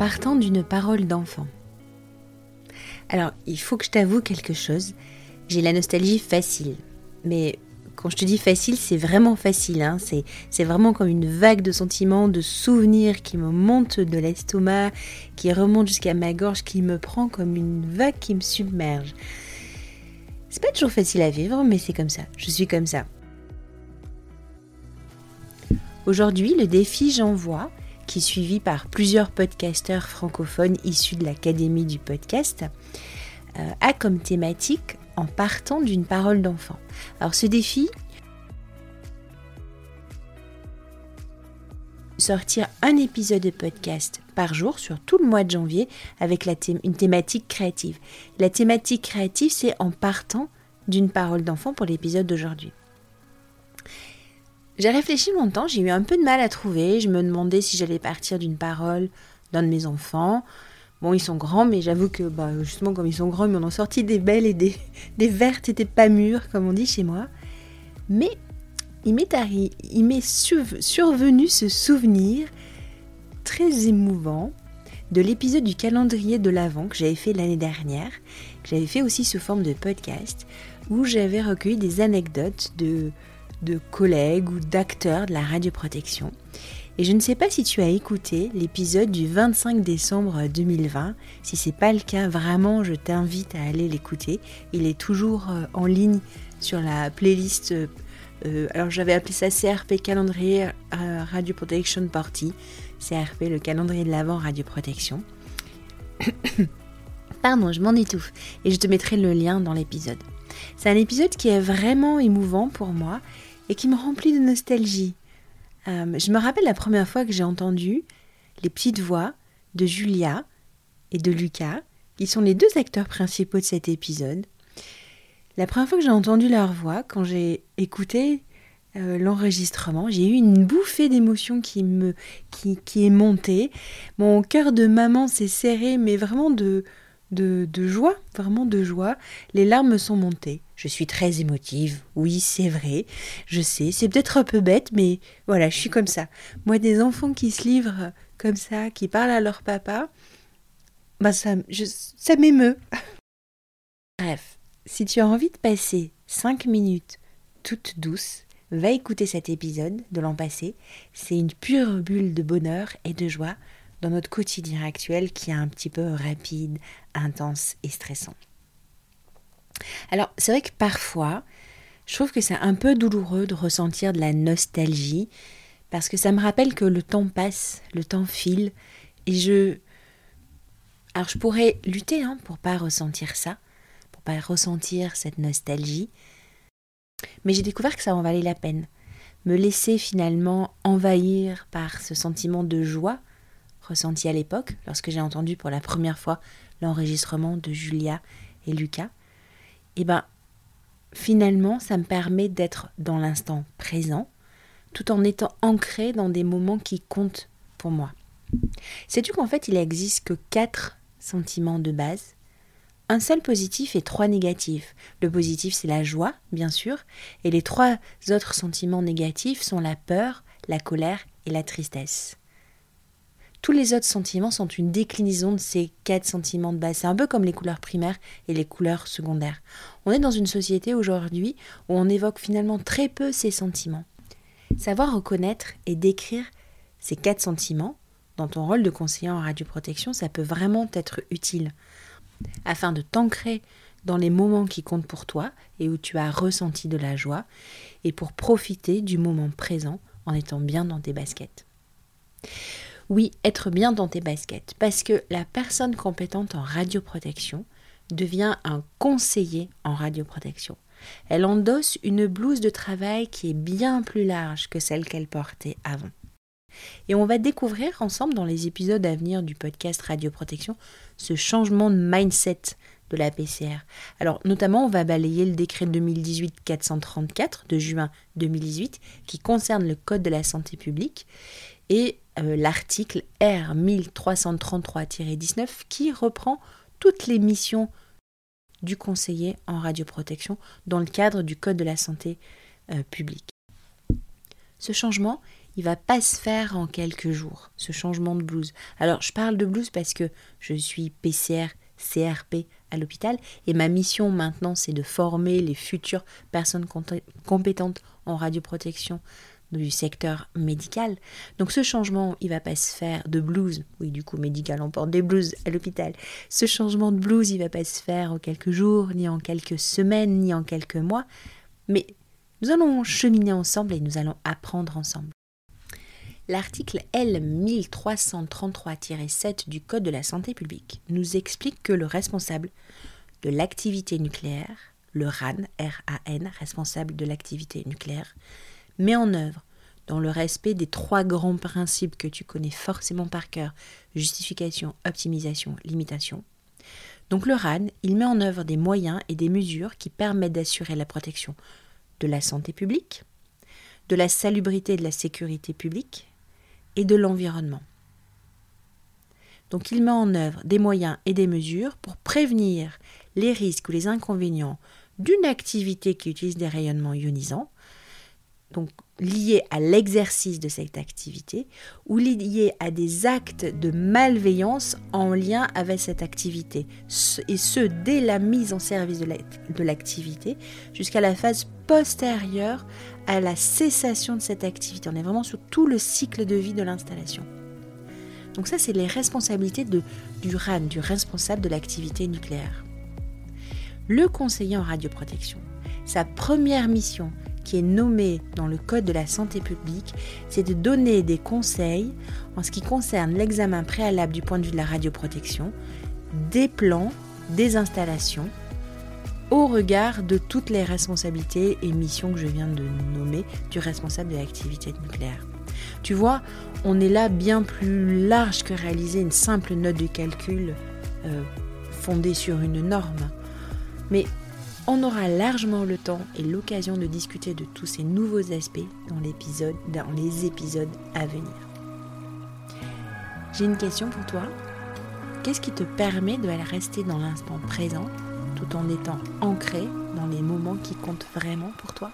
partant d'une parole d'enfant. Alors, il faut que je t'avoue quelque chose. J'ai la nostalgie facile. Mais quand je te dis facile, c'est vraiment facile. Hein. C'est vraiment comme une vague de sentiments, de souvenirs qui me montent de l'estomac, qui remonte jusqu'à ma gorge, qui me prend comme une vague qui me submerge. C'est pas toujours facile à vivre, mais c'est comme ça. Je suis comme ça. Aujourd'hui, le défi J'envoie, qui est suivi par plusieurs podcasteurs francophones issus de l'Académie du podcast, euh, a comme thématique en partant d'une parole d'enfant. Alors ce défi, sortir un épisode de podcast par jour sur tout le mois de janvier avec une thématique créative. La thématique créative, c'est en partant d'une parole d'enfant pour l'épisode d'aujourd'hui. J'ai réfléchi longtemps, j'ai eu un peu de mal à trouver. Je me demandais si j'allais partir d'une parole d'un de mes enfants. Bon, ils sont grands, mais j'avoue que bah, justement, comme ils sont grands, ils m'en ont sorti des belles et des, des vertes et des pas mûres, comme on dit chez moi. Mais il m'est il m'est survenu ce souvenir très émouvant de l'épisode du calendrier de l'Avent que j'avais fait l'année dernière, que j'avais fait aussi sous forme de podcast, où j'avais recueilli des anecdotes de, de collègues ou d'acteurs de la radioprotection. Et je ne sais pas si tu as écouté l'épisode du 25 décembre 2020. Si c'est pas le cas, vraiment, je t'invite à aller l'écouter. Il est toujours euh, en ligne sur la playlist. Euh, alors j'avais appelé ça CRP calendrier euh, Radio Protection Party. CRP, le calendrier de l'avant Radio Protection. Pardon, je m'en étouffe. Et je te mettrai le lien dans l'épisode. C'est un épisode qui est vraiment émouvant pour moi et qui me remplit de nostalgie. Euh, je me rappelle la première fois que j'ai entendu les petites voix de Julia et de Lucas, qui sont les deux acteurs principaux de cet épisode. La première fois que j'ai entendu leur voix, quand j'ai écouté euh, l'enregistrement, j'ai eu une bouffée d'émotion qui me qui, qui est montée. Mon cœur de maman s'est serré, mais vraiment de, de, joie, vraiment de joie. Les larmes sont montées. Je suis très émotive, oui, c'est vrai, je sais, c'est peut-être un peu bête, mais voilà, je suis comme ça. Moi, des enfants qui se livrent comme ça, qui parlent à leur papa, bah ça, ça m'émeut. Bref, si tu as envie de passer 5 minutes toutes douces, va écouter cet épisode de l'an passé. C'est une pure bulle de bonheur et de joie dans notre quotidien actuel qui est un petit peu rapide, intense et stressant. Alors, c'est vrai que parfois, je trouve que c'est un peu douloureux de ressentir de la nostalgie, parce que ça me rappelle que le temps passe, le temps file, et je... Alors, je pourrais lutter hein, pour pas ressentir ça, pour pas ressentir cette nostalgie, mais j'ai découvert que ça en valait la peine. Me laisser finalement envahir par ce sentiment de joie ressenti à l'époque, lorsque j'ai entendu pour la première fois l'enregistrement de Julia et Lucas, et eh ben finalement ça me permet d'être dans l'instant présent tout en étant ancré dans des moments qui comptent pour moi. Sais-tu qu'en fait il n'existe que quatre sentiments de base? Un seul positif et trois négatifs. Le positif, c'est la joie, bien sûr, et les trois autres sentiments négatifs sont la peur, la colère et la tristesse. Tous les autres sentiments sont une déclinaison de ces quatre sentiments de base. C'est un peu comme les couleurs primaires et les couleurs secondaires. On est dans une société aujourd'hui où on évoque finalement très peu ces sentiments. Savoir reconnaître et décrire ces quatre sentiments, dans ton rôle de conseiller en radioprotection, ça peut vraiment être utile afin de t'ancrer dans les moments qui comptent pour toi et où tu as ressenti de la joie et pour profiter du moment présent en étant bien dans tes baskets. Oui, être bien dans tes baskets, parce que la personne compétente en radioprotection devient un conseiller en radioprotection. Elle endosse une blouse de travail qui est bien plus large que celle qu'elle portait avant. Et on va découvrir ensemble dans les épisodes à venir du podcast Radioprotection ce changement de mindset de la PCR. Alors notamment on va balayer le décret 2018-434 de juin 2018 qui concerne le Code de la santé publique et euh, l'article R 1333-19 qui reprend toutes les missions du conseiller en radioprotection dans le cadre du Code de la santé euh, publique. Ce changement, il va pas se faire en quelques jours, ce changement de blouse. Alors, je parle de blouse parce que je suis PCR, CRP à l'hôpital et ma mission maintenant, c'est de former les futures personnes compétentes en radioprotection du secteur médical. Donc ce changement, il va pas se faire de blouse. Oui, du coup, médical, on porte des blouses à l'hôpital. Ce changement de blouse, il va pas se faire en quelques jours, ni en quelques semaines, ni en quelques mois. Mais nous allons cheminer ensemble et nous allons apprendre ensemble. L'article L1333-7 du Code de la santé publique nous explique que le responsable de l'activité nucléaire, le RAN, R-A-N, responsable de l'activité nucléaire, met en œuvre, dans le respect des trois grands principes que tu connais forcément par cœur, justification, optimisation, limitation. Donc le RAN, il met en œuvre des moyens et des mesures qui permettent d'assurer la protection de la santé publique, de la salubrité de la sécurité publique, et de l'environnement. Donc il met en œuvre des moyens et des mesures pour prévenir les risques ou les inconvénients d'une activité qui utilise des rayonnements ionisants, donc liés à l'exercice de cette activité, ou liés à des actes de malveillance en lien avec cette activité, et ce dès la mise en service de l'activité jusqu'à la phase postérieure à la cessation de cette activité. On est vraiment sur tout le cycle de vie de l'installation. Donc ça, c'est les responsabilités du RAN, du responsable de l'activité nucléaire. Le conseiller en radioprotection, sa première mission, qui est nommée dans le Code de la santé publique, c'est de donner des conseils en ce qui concerne l'examen préalable du point de vue de la radioprotection, des plans, des installations, au regard de toutes les responsabilités et missions que je viens de nommer du responsable de l'activité nucléaire. Tu vois, on est là bien plus large que réaliser une simple note de calcul euh, fondée sur une norme. Mais on aura largement le temps et l'occasion de discuter de tous ces nouveaux aspects dans, les épisodes à venir. J'ai une question pour toi. Qu'est-ce qui te permet de rester dans l'instant présent tout en étant ancré dans les moments qui comptent vraiment pour toi?